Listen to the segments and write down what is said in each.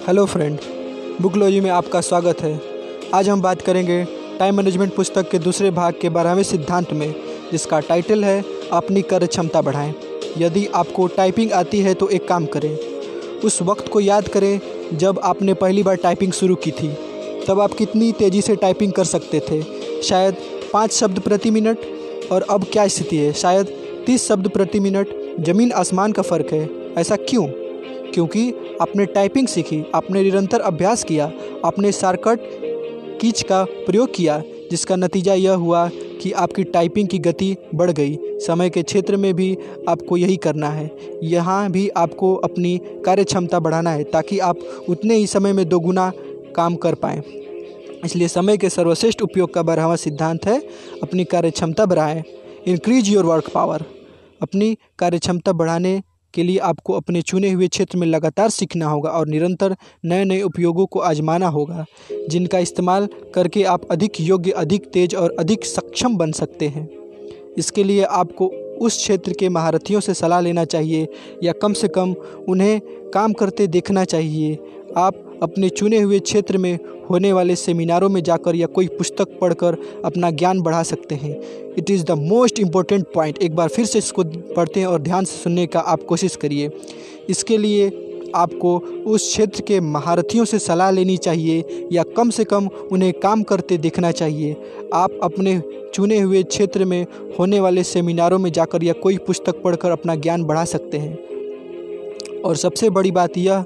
Hello friend, बुकलॉजी में आपका स्वागत है। आज हम बात करेंगे टाइम मैनेजमेंट पुस्तक के दूसरे भाग के बारहवें सिद्धांत में, जिसका टाइटल है, अपनी कार्य क्षमता बढ़ाएँ। यदि आपको टाइपिंग आती है तो एक काम करें। उस वक्त को याद करें, जब आपने पहली बार टाइपिंग शुरू की थी। तब आप कितनी तेज़ी से टाइपिंग कर सकते थे? शायद पाँच शब्द प्रति मिनट? और अब क्या स्थिति है? शायद तीस शब्द प्रति मिनट? ज़मीन आसमान का फ़र्क है। ऐसा क्यों? क्योंकि आपने टाइपिंग सीखी, आपने निरंतर अभ्यास किया, आपने शार्टकट कीच का प्रयोग किया, जिसका नतीजा यह हुआ कि आपकी टाइपिंग की गति बढ़ गई। समय के क्षेत्र में भी आपको यही करना है। यहाँ भी आपको अपनी कार्य क्षमता बढ़ाना है, ताकि आप उतने ही समय में दोगुना काम कर पाएँ। इसलिए समय के सर्वश्रेष्ठ उपयोग का बारहवा सिद्धांत है, अपनी कार्य क्षमता बढ़ाएँ। इंक्रीज योर वर्क पावर अपनी कार्य क्षमता बढ़ाने के लिए आपको अपने चुने हुए क्षेत्र में लगातार सीखना होगा और निरंतर नए नए उपयोगों को आजमाना होगा, जिनका इस्तेमाल करके आप अधिक योग्य, अधिक तेज और अधिक सक्षम बन सकते हैं। इसके लिए आपको उस क्षेत्र के महारथियों से सलाह लेना चाहिए या कम से कम उन्हें काम करते देखना चाहिए। आप अपने चुने हुए क्षेत्र में होने वाले सेमिनारों में जाकर या कोई पुस्तक पढ़कर अपना ज्ञान बढ़ा सकते हैं। It is the most important point एक बार फिर से इसको पढ़ते हैं और ध्यान से सुनने का आप कोशिश करिए। इसके लिए आपको उस क्षेत्र के महारथियों से सलाह लेनी चाहिए या कम से कम उन्हें काम करते देखना चाहिए। आप अपने चुने हुए क्षेत्र में होने वाले सेमिनारों में जाकर या कोई पुस्तक पढ़कर अपना ज्ञान बढ़ा सकते हैं। और सबसे बड़ी बात यह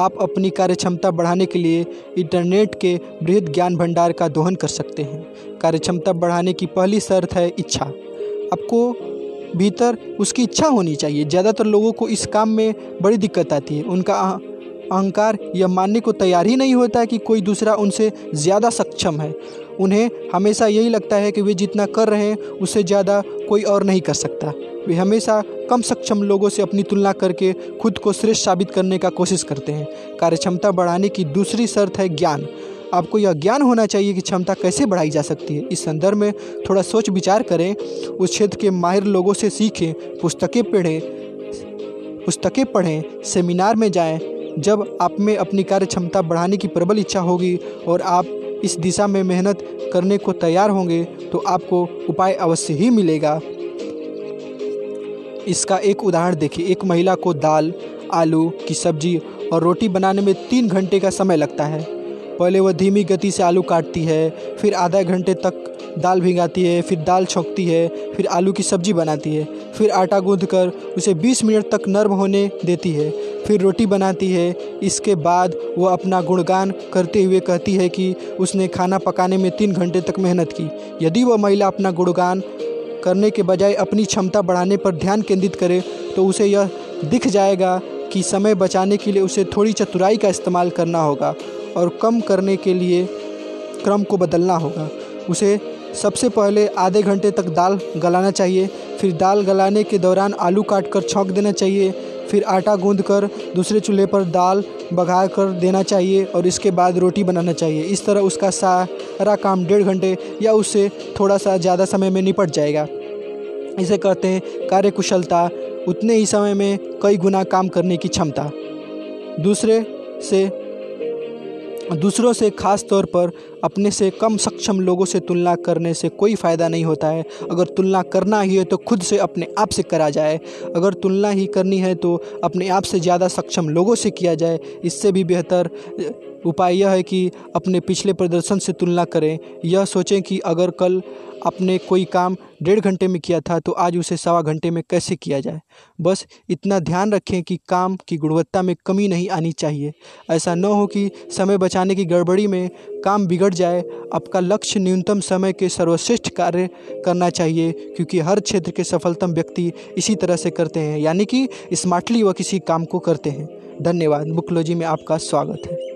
आप अपनी कार्य क्षमता बढ़ाने के लिए इंटरनेट के बृहद ज्ञान भंडार का दोहन कर सकते हैं। कार्य क्षमता बढ़ाने की पहली शर्त है इच्छा। आपको भीतर उसकी इच्छा होनी चाहिए। ज़्यादातर लोगों को इस काम में बड़ी दिक्कत आती है। उनका अहंकार यह मानने को तैयार ही नहीं होता कि कोई दूसरा उनसे ज़्यादा सक्षम है। उन्हें हमेशा यही लगता है कि वे जितना कर रहे हैं, उससे ज़्यादा कोई और नहीं कर सकता। वे हमेशा कम सक्षम लोगों से अपनी तुलना करके खुद को श्रेष्ठ साबित करने का कोशिश करते हैं। कार्य क्षमता बढ़ाने की दूसरी शर्त है ज्ञान। आपको यह ज्ञान होना चाहिए कि क्षमता कैसे बढ़ाई जा सकती है। इस संदर्भ में थोड़ा सोच विचार करें। उस क्षेत्र के माहिर लोगों से सीखें, पुस्तकें पढ़ें पुस्तकें पढ़ें, सेमिनार में जाएँ। जब आप में अपनी कार्य क्षमता बढ़ाने की प्रबल इच्छा होगी और आप इस दिशा में मेहनत करने को तैयार होंगे तो आपको उपाय अवश्य ही मिलेगा। इसका एक उदाहरण देखिए। एक महिला को दाल, आलू की सब्ज़ी और रोटी बनाने में तीन घंटे का समय लगता है। पहले वह धीमी गति से आलू काटती है, फिर आधा घंटे तक दाल भिगाती है, फिर दाल छोंकती है, फिर आलू की सब्ज़ी बनाती है, फिर आटा गूँध कर उसे 20 मिनट तक नर्म होने देती है, फिर रोटी बनाती है। इसके बाद वह अपना गुणगान करते हुए कहती है कि उसने खाना पकाने में तीन घंटे तक मेहनत की। यदि वह महिला अपना गुणगान करने के बजाय अपनी क्षमता बढ़ाने पर ध्यान केंद्रित करे तो उसे यह दिख जाएगा कि समय बचाने के लिए उसे थोड़ी चतुराई का इस्तेमाल करना होगा और कम करने के लिए क्रम को बदलना होगा। उसे सबसे पहले आधे घंटे तक दाल गलाना चाहिए, फिर दाल गलाने के दौरान आलू काट कर छौंक देना चाहिए फिर आटा गूँध कर दूसरे चूल्हे पर दाल बघा कर देना चाहिए और इसके बाद रोटी बनाना चाहिए। इस तरह उसका सारा काम डेढ़ घंटे या उससे थोड़ा सा ज़्यादा समय में निपट जाएगा। इसे कहते हैं कार्यकुशलता। उतने ही समय में कई गुना काम करने की क्षमता। दूसरे से दूसरों से खास तौर पर अपने से कम सक्षम लोगों से तुलना करने से कोई फ़ायदा नहीं होता है। अगर तुलना करना ही है तो खुद से अपने आप से करा जाए। अगर तुलना ही करनी है तो अपने आप से ज़्यादा सक्षम लोगों से किया जाए। इससे भी बेहतर उपाय यह है कि अपने पिछले प्रदर्शन से तुलना करें। यह सोचें कि अगर कल आपने कोई काम डेढ़ घंटे में किया था तो आज उसे सवा घंटे में कैसे किया जाए? बस इतना ध्यान रखें कि काम की गुणवत्ता में कमी नहीं आनी चाहिए। ऐसा न हो कि समय बचाने की गड़बड़ी में काम बिगड़ जाए। आपका लक्ष्य न्यूनतम समय के सर्वश्रेष्ठ कार्य करना चाहिए, क्योंकि हर क्षेत्र के सफलतम व्यक्ति इसी तरह से करते हैं, यानी कि स्मार्टली वह किसी काम को करते हैं। धन्यवाद बुकलॉजी में आपका स्वागत है।